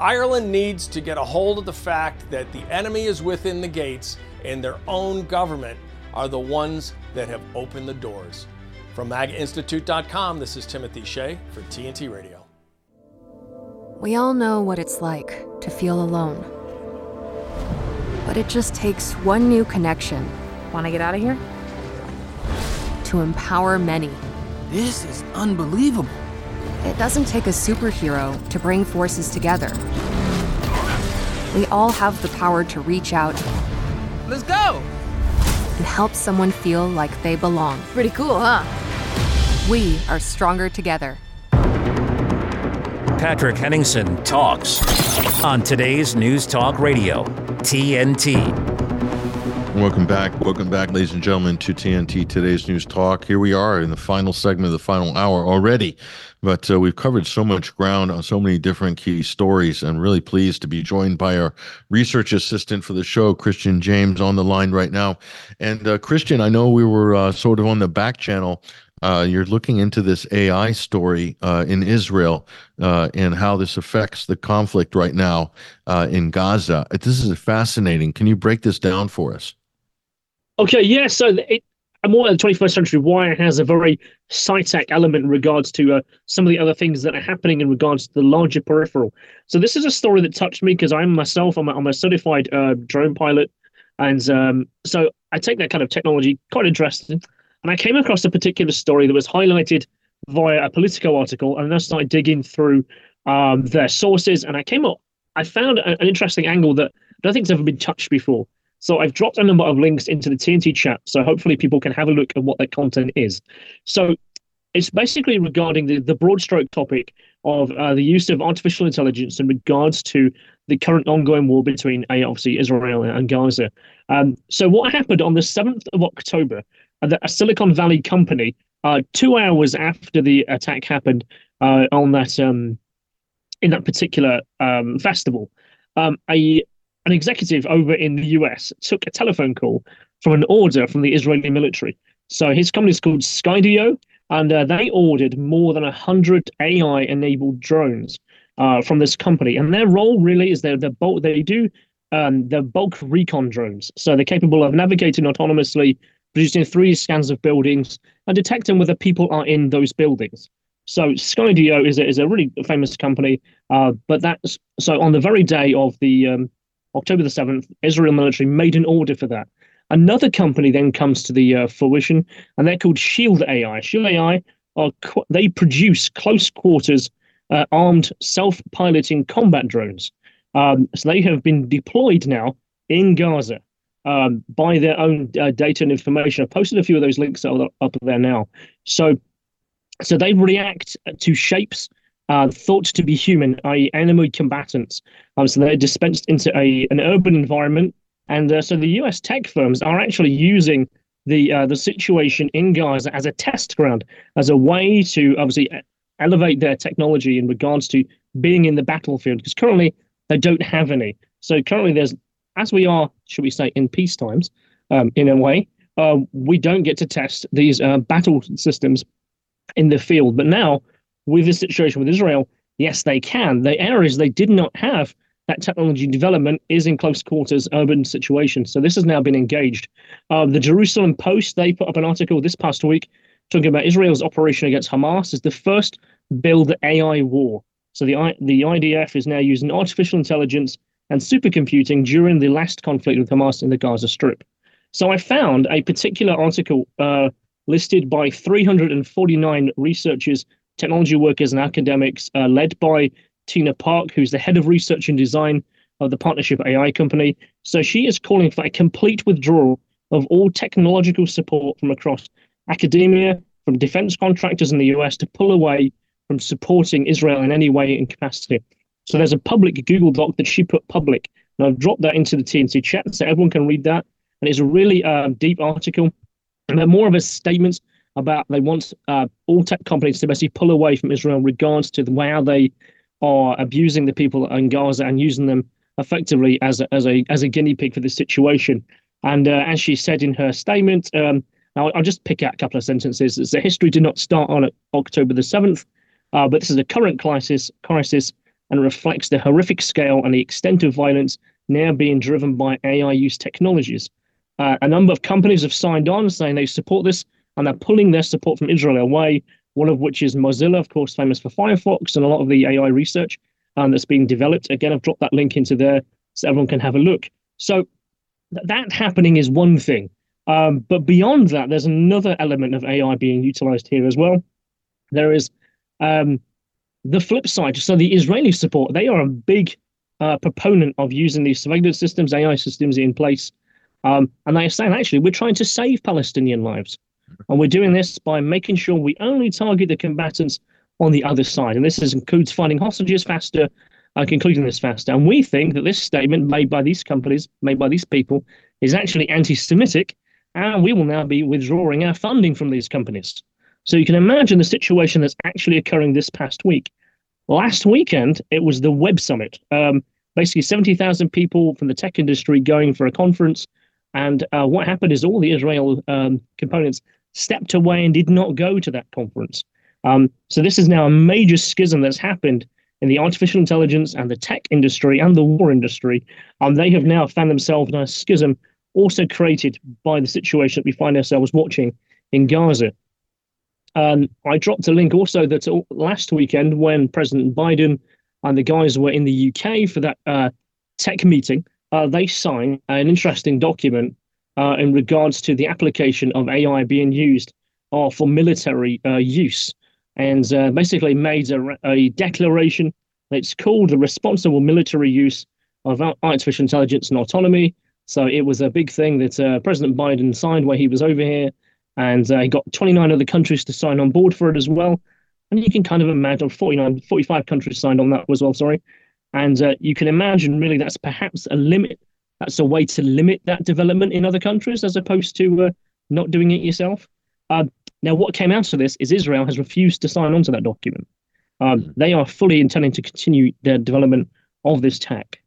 Ireland needs to get a hold of the fact that the enemy is within the gates and their own government are the ones that have opened the doors. From MAGAInstitute.com, this is Timothy Shea for TNT Radio. We all know what it's like to feel alone. But it just takes one new connection. Want to get out of here? To empower many. This is unbelievable. It doesn't take a superhero to bring forces together. We all have the power to reach out. Let's go! And help someone feel like they belong. Pretty cool, huh? We are stronger together. Patrick Henningsen talks on today's News Talk Radio, TNT. Welcome back. Welcome back, ladies and gentlemen, to TNT Today's News Talk. Here we are in the final segment of the final hour already. But uh, we've covered so much ground on so many different key stories. I'm really pleased to be joined by our research assistant for the show, Kristian James, on the line right now. And uh, Kristian, I know we were uh, sort of on the back channel uh, you're looking into this AI story uh, in Israel uh, and how this affects the conflict right now uh, in Gaza. This is fascinating. Can you break this down for us? Okay, yeah. So it, more in the 21st century, it has a very sci-tech element in regards to uh, some of the other things that are happening in regards to the larger peripheral. So this is a story that touched me because I'm myself, I'm a, I'm a certified uh, drone pilot. And um, so I take that kind of technology quite interesting. And I came across a particular story that was highlighted via a Politico article, and I started digging through um, their sources, and I came up, I found an interesting angle that think's ever been touched before. So I've dropped a number of links into the TNT chat, so hopefully people can have a look at what that content is. So it's basically regarding the, the broad stroke topic of uh, the use of artificial intelligence in regards to the current ongoing war between obviously Israel and Gaza. Um, so what happened on the 7th of October a Silicon Valley company, uh, two hours after the attack happened uh, on that um, in that particular um, festival, um, a an executive over in the US took a telephone call from an order from the Israeli military. So his company is called Skydio, and uh, they ordered more than hundred AI-enabled drones uh, from this company. And their role really is they're, they're bulk, they do um, the bulk recon drones. So they're capable of navigating autonomously producing three scans of buildings and detecting whether people are in those buildings. So Skydio is a, is a really famous company, uh, but that's so on the very day of the um, October the seventh, Israel military made an order for that. Another company then comes to the uh, fruition, and they're called Shield AI. Shield AI are they produce close quarters uh, armed self-piloting combat drones. Um, so they have been deployed now in Gaza um, by their own uh, data and information. I've posted a few of those links up, up there now. So, so they react to shapes uh, thought to be human, i.e., enemy combatants. Um, so they're dispensed into a an urban environment, and uh, so the U.S. tech firms are actually using the uh, the situation in Gaza as a test ground, as a way to obviously elevate their technology in regards to being in the battlefield. Because currently they don't have any. So currently there's as we are, should we say, in peace times, um, in a way, uh, we don't get to test these uh, battle systems in the field. But now, with the situation with Israel, yes, they can. The areas they did not have that technology development is in close quarters urban situations. So this has now been engaged. Uh, the Jerusalem Post, they put up an article this past week talking about Israel's operation against Hamas is the first build AI war. So the, the IDF is now using artificial intelligence and supercomputing during the last conflict with Hamas in the Gaza Strip. So I found a particular article uh, listed by 349 researchers, technology workers, and academics, uh, led by Tina Park, who's the head of research and design of the Partnership AI company. So she is calling for a complete withdrawal of all technological support from across academia, from defense contractors in the US to pull away from supporting Israel in any way in capacity. So there's a public Google Doc that she put public And I've dropped that into the TNT chat so everyone can read that. And it's a really um, deep article. And they're more of a statement about they want uh, all tech companies to basically pull away from Israel in regards to the way how they are abusing the people in Gaza and using them effectively as a, as a as a guinea pig for this situation. And uh, as she said in her statement, um, I'll, I'll, just pick out a couple of sentences. The history did not start on October the seventh, uh, but this is a current crisis crisis and reflects the horrific scale and the extent of violence now being driven by AI use technologies. Uh, a number of companies have signed on saying they support this and they're pulling their support from Israel away. One of which is Mozilla, of course, famous for Firefox and a lot of the AI research um, that's being developed. Again, I've dropped that link into there so everyone can have a look. So th- that happening is one thing. Um, but beyond that, there's another element of AI being utilized here as well. There is um, the flip side. So the Israeli support, they are a big uh, proponent of using these surveillance systems, AI systems in place. Um, and they are saying, actually, we're trying to save Palestinian lives. And we're doing this by making sure we only target the combatants on the other side. And this is, includes finding hostages faster, uh, concluding this faster. And we think that this statement made by these companies, made by these people, is actually anti Semitic. And we will now be withdrawing our funding from these companies. So you can imagine the situation that's actually occurring this past week. Last weekend, it was the Web Summit. Um, basically, 70,000 people from the tech industry going for a conference. And uh, what happened is all the Israel um, components stepped away and did not go to that conference. Um, so this is now a major schism that's happened in the artificial intelligence and the tech industry and the war industry. And they have now found themselves in a schism also created by the situation that we find ourselves watching in Gaza. Um, I dropped a link also that last weekend when President Biden and the guys were in the UK for that uh, tech meeting, uh, they signed an interesting document uh, in regards to the application of AI being used uh, for military uh, use, and uh, basically made a, a declaration. It's called the Responsible Military Use of Artificial Intelligence and Autonomy. So it was a big thing that President Biden signed while he was over here and uh, got 29 other countries to sign on board for it as well. And you can kind of imagine 49, 45 countries signed on that as well, sorry. And uh, you can imagine really that's perhaps a limit. That's a way to limit that development in other countries as opposed to uh, not doing it yourself. Uh, now, what came out of this is Israel has refused to sign on to that document. Um, hmm. they are fully intending to continue their development of this tech.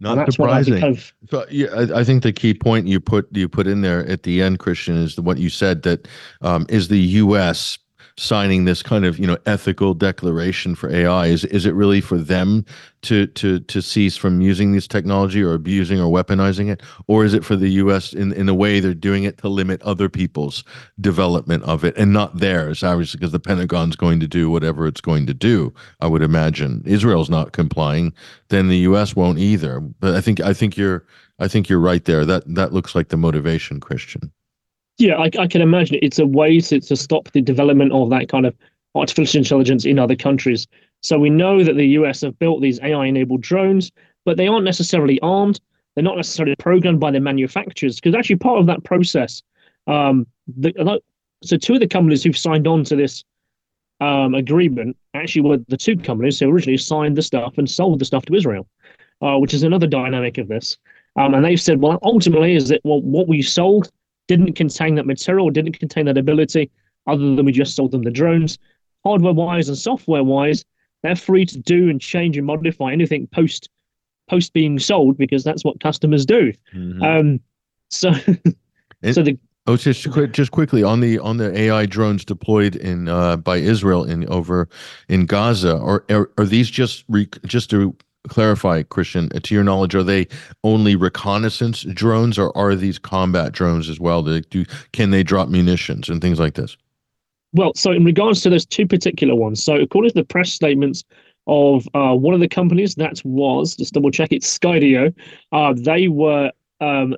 Not surprising. Kind of... so, yeah, I, I, think the key point you put you put in there at the end, Kristian, is the, what you said that um, is the U.S signing this kind of you know ethical declaration for AI? Is is it really for them to to to cease from using this technology or abusing or weaponizing it, or is it for the U.S. in in a way they're doing it to limit other people's development of it and not theirs? Obviously, because the Pentagon's going to do whatever it's going to do. I would imagine Israel's not complying, then the U.S. won't either. But I think I think you're I think you're right there. That that looks like the motivation, Kristian. Yeah, I, I can imagine it's a way to, to stop the development of that kind of artificial intelligence in other countries. So we know that the US have built these AI enabled drones, but they aren't necessarily armed. They're not necessarily programmed by the manufacturers because actually part of that process. Um, the, so two of the companies who've signed on to this um, agreement actually were the two companies who originally signed the stuff and sold the stuff to Israel, uh, which is another dynamic of this. Um, and they've said, well, ultimately, is that well, what we sold didn't contain that material, didn't contain that ability, other than we just sold them the drones. Hardware wise and software wise, they're free to do and change and modify anything post post being sold because that's what customers do. Mm-hmm. Um, so, *laughs* so the Oh, just quick, just quickly on the on the AI drones deployed in uh, by Israel in over in Gaza. Are are, are these just re, just to clarify, Kristian, to your knowledge, are they only reconnaissance drones, or are these combat drones as well? Do, do can they drop munitions and things like this? Well, so in regards to those two particular ones, so according to the press statements of uh, one of the companies, that was just double check it, Skydio. Uh, they were um,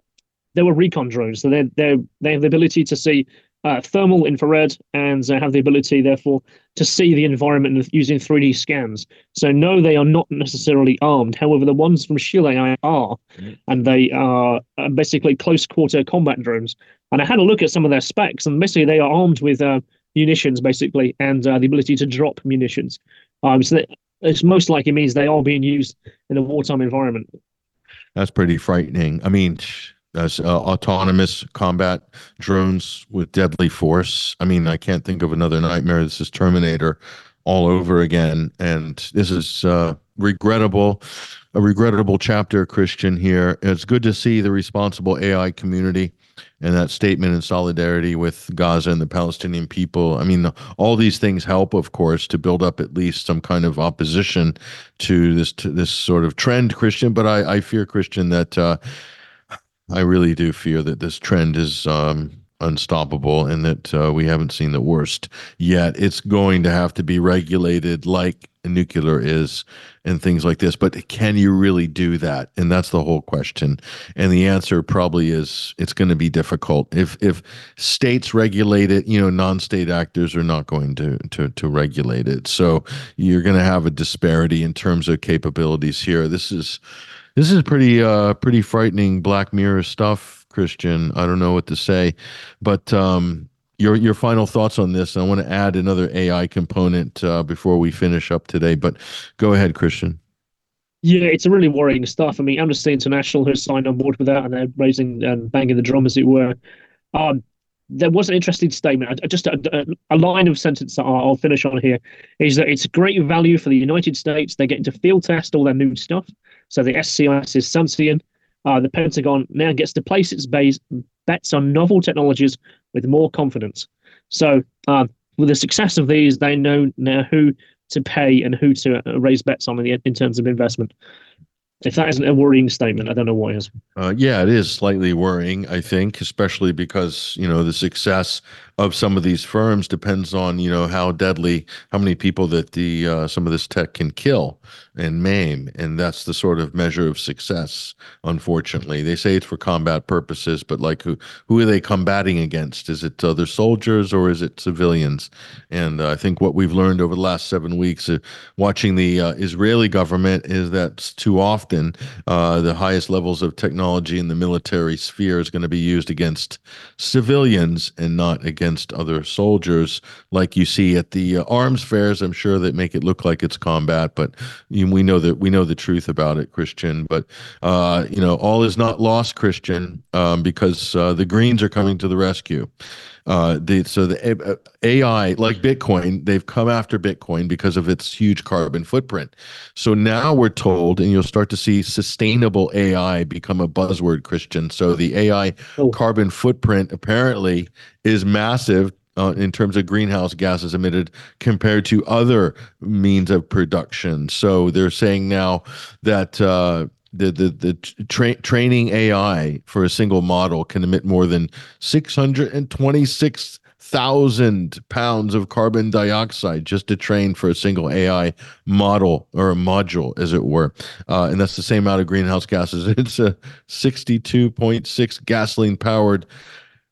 they were recon drones, so they they they have the ability to see uh, thermal infrared and uh, have the ability, therefore, to see the environment using 3D scans. So, no, they are not necessarily armed. However, the ones from Shield AI are, mm-hmm. and they are uh, basically close quarter combat drones. And I had a look at some of their specs, and basically, they are armed with uh, munitions, basically, and uh, the ability to drop munitions. Um, so, it's most likely means they are being used in a wartime environment. That's pretty frightening. I mean, uh, autonomous combat drones with deadly force. I mean, I can't think of another nightmare. This is Terminator all over again, and this is uh, regrettable. A regrettable chapter, Kristian. Here, it's good to see the responsible AI community and that statement in solidarity with Gaza and the Palestinian people. I mean, all these things help, of course, to build up at least some kind of opposition to this to this sort of trend, Kristian. But I, I fear, Kristian, that uh, I really do fear that this trend is um, unstoppable and that uh, we haven't seen the worst yet. It's going to have to be regulated like nuclear is and things like this. But can you really do that? And that's the whole question. And the answer probably is it's going to be difficult. If if states regulate it, you know, non-state actors are not going to to to regulate it. So you're going to have a disparity in terms of capabilities here. This is this is pretty uh pretty frightening Black Mirror stuff, Kristian. I don't know what to say, but um your your final thoughts on this. I want to add another AI component uh, before we finish up today, but go ahead, Kristian. Yeah, it's a really worrying stuff. I mean, Amnesty International has signed on board with that, and they're raising and banging the drum, as it were. Um, there was an interesting statement. Just a, a, line of sentence that I'll, I'll finish on here is that it's great value for the United States. They're getting to field test all their new stuff. So the SCIS is Sentient. Uh, the Pentagon now gets to place its base, bets on novel technologies with more confidence. So, uh, with the success of these, they know now who to pay and who to uh, raise bets on in, the, in terms of investment. If that isn't a worrying statement, I don't know what is. Uh, yeah, it is slightly worrying, I think, especially because you know the success of some of these firms depends on you know how deadly, how many people that the uh, some of this tech can kill and maim, and that's the sort of measure of success. Unfortunately, they say it's for combat purposes, but like who who are they combating against? Is it other soldiers or is it civilians? And uh, I think what we've learned over the last seven weeks, uh, watching the uh, Israeli government, is that too often uh, the highest levels of technology in the military sphere is going to be used against civilians and not against other soldiers, like you see at the uh, arms fairs. I'm sure that make it look like it's combat, but you we know that we know the truth about it, Kristian. But uh, you know, all is not lost, Kristian, um, because uh, the Greens are coming to the rescue. Uh, the, so the AI, like Bitcoin, they've come after Bitcoin because of its huge carbon footprint. So now we're told, and you'll start to see sustainable AI become a buzzword, Kristian. So the AI oh. carbon footprint apparently is massive uh, in terms of greenhouse gases emitted compared to other means of production. So they're saying now that uh, the the the tra- training AI for a single model can emit more than six hundred and twenty six thousand pounds of carbon dioxide just to train for a single AI model or a module, as it were, uh, and that's the same amount of greenhouse gases. *laughs* It's a sixty two point six gasoline powered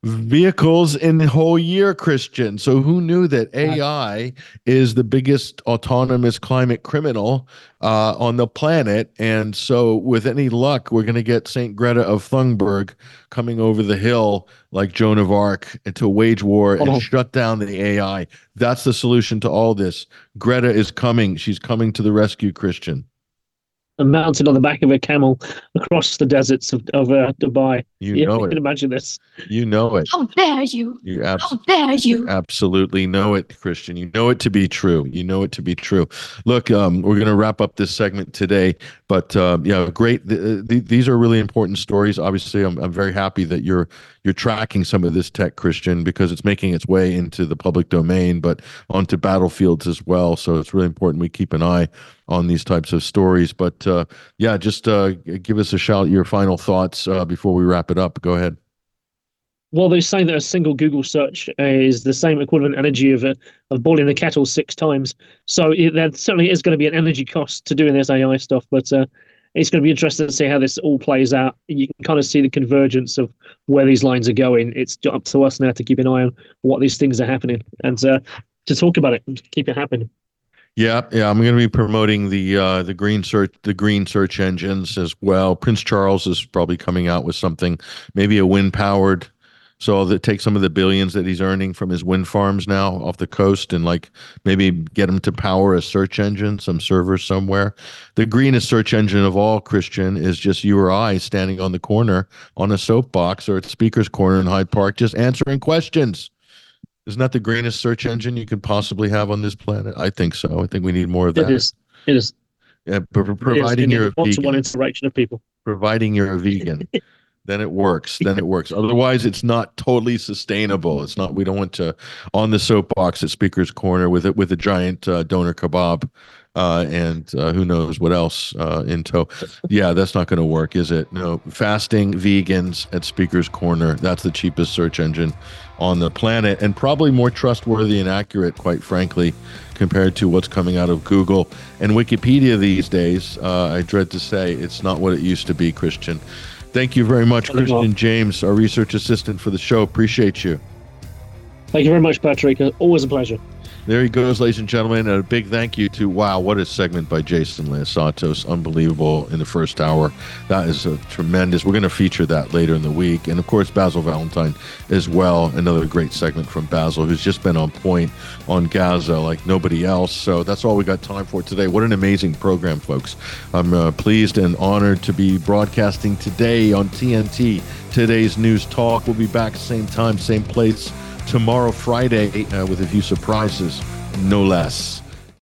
vehicles in the whole year, Kristian. So who knew that AI is the biggest autonomous climate criminal uh, on the planet? And so, with any luck, we're going to get Saint Greta of Thunberg coming over the hill like Joan of Arc to wage war and oh. shut down the AI. That's the solution to all this. Greta is coming. She's coming to the rescue, Kristian and mounted on the back of a camel across the deserts of, of uh, Dubai. You yeah, know you it. can imagine this. You know it. How dare you? You abs- How dare you? Absolutely know it, Kristian. You know it to be true. You know it to be true. Look, um, we're going to wrap up this segment today, but uh, yeah, great. The, the, these are really important stories. Obviously, I'm, I'm very happy that you're you're tracking some of this tech, Kristian, because it's making its way into the public domain, but onto battlefields as well. So it's really important we keep an eye on these types of stories. But uh, yeah, just uh, give us a shout your final thoughts uh, before we wrap it up. Go ahead. Well, they're saying that a single Google search is the same equivalent energy of a, of boiling the kettle six times. So it, there certainly is going to be an energy cost to doing this AI stuff, but uh, it's going to be interesting to see how this all plays out. You can kind of see the convergence of where these lines are going. It's up to us now to keep an eye on what these things are happening and uh, to talk about it and keep it happening. Yeah, yeah, I'm going to be promoting the uh, the green search the green search engines as well. Prince Charles is probably coming out with something, maybe a wind powered So that take some of the billions that he's earning from his wind farms now off the coast and like maybe get him to power a search engine, some server somewhere. The greenest search engine of all, Kristian, is just you or I standing on the corner on a soapbox or at Speaker's Corner in Hyde Park, just answering questions. Isn't that the greenest search engine you could possibly have on this planet? I think so. I think we need more of that. It is. It is. Yeah, providing you're a one-to-one interaction of people. Providing you're a vegan. *laughs* then it works. Then it works. Otherwise, it's not totally sustainable. It's not. We don't want to on the soapbox at Speaker's Corner with it with a giant uh, doner kebab, uh, and uh, who knows what else uh, in tow. Yeah, that's not going to work, is it? No, fasting vegans at Speaker's Corner. That's the cheapest search engine on the planet, and probably more trustworthy and accurate, quite frankly, compared to what's coming out of Google and Wikipedia these days. Uh, I dread to say it's not what it used to be, Kristian. Thank you very much, Kristian James, our research assistant for the show. Appreciate you. Thank you very much, Patrick. Always a pleasure. There he goes, ladies and gentlemen. A big thank you to wow, what a segment by Jason Liosatos. Unbelievable in the first hour. That is a tremendous. We're going to feature that later in the week. And of course, Basil Valentine as well. Another great segment from Basil, who's just been on point on Gaza like nobody else. So that's all we got time for today. What an amazing program, folks. I'm uh, pleased and honored to be broadcasting today on TNT. Today's News Talk. We'll be back same time, same place tomorrow, Friday, uh, with a few surprises, no less.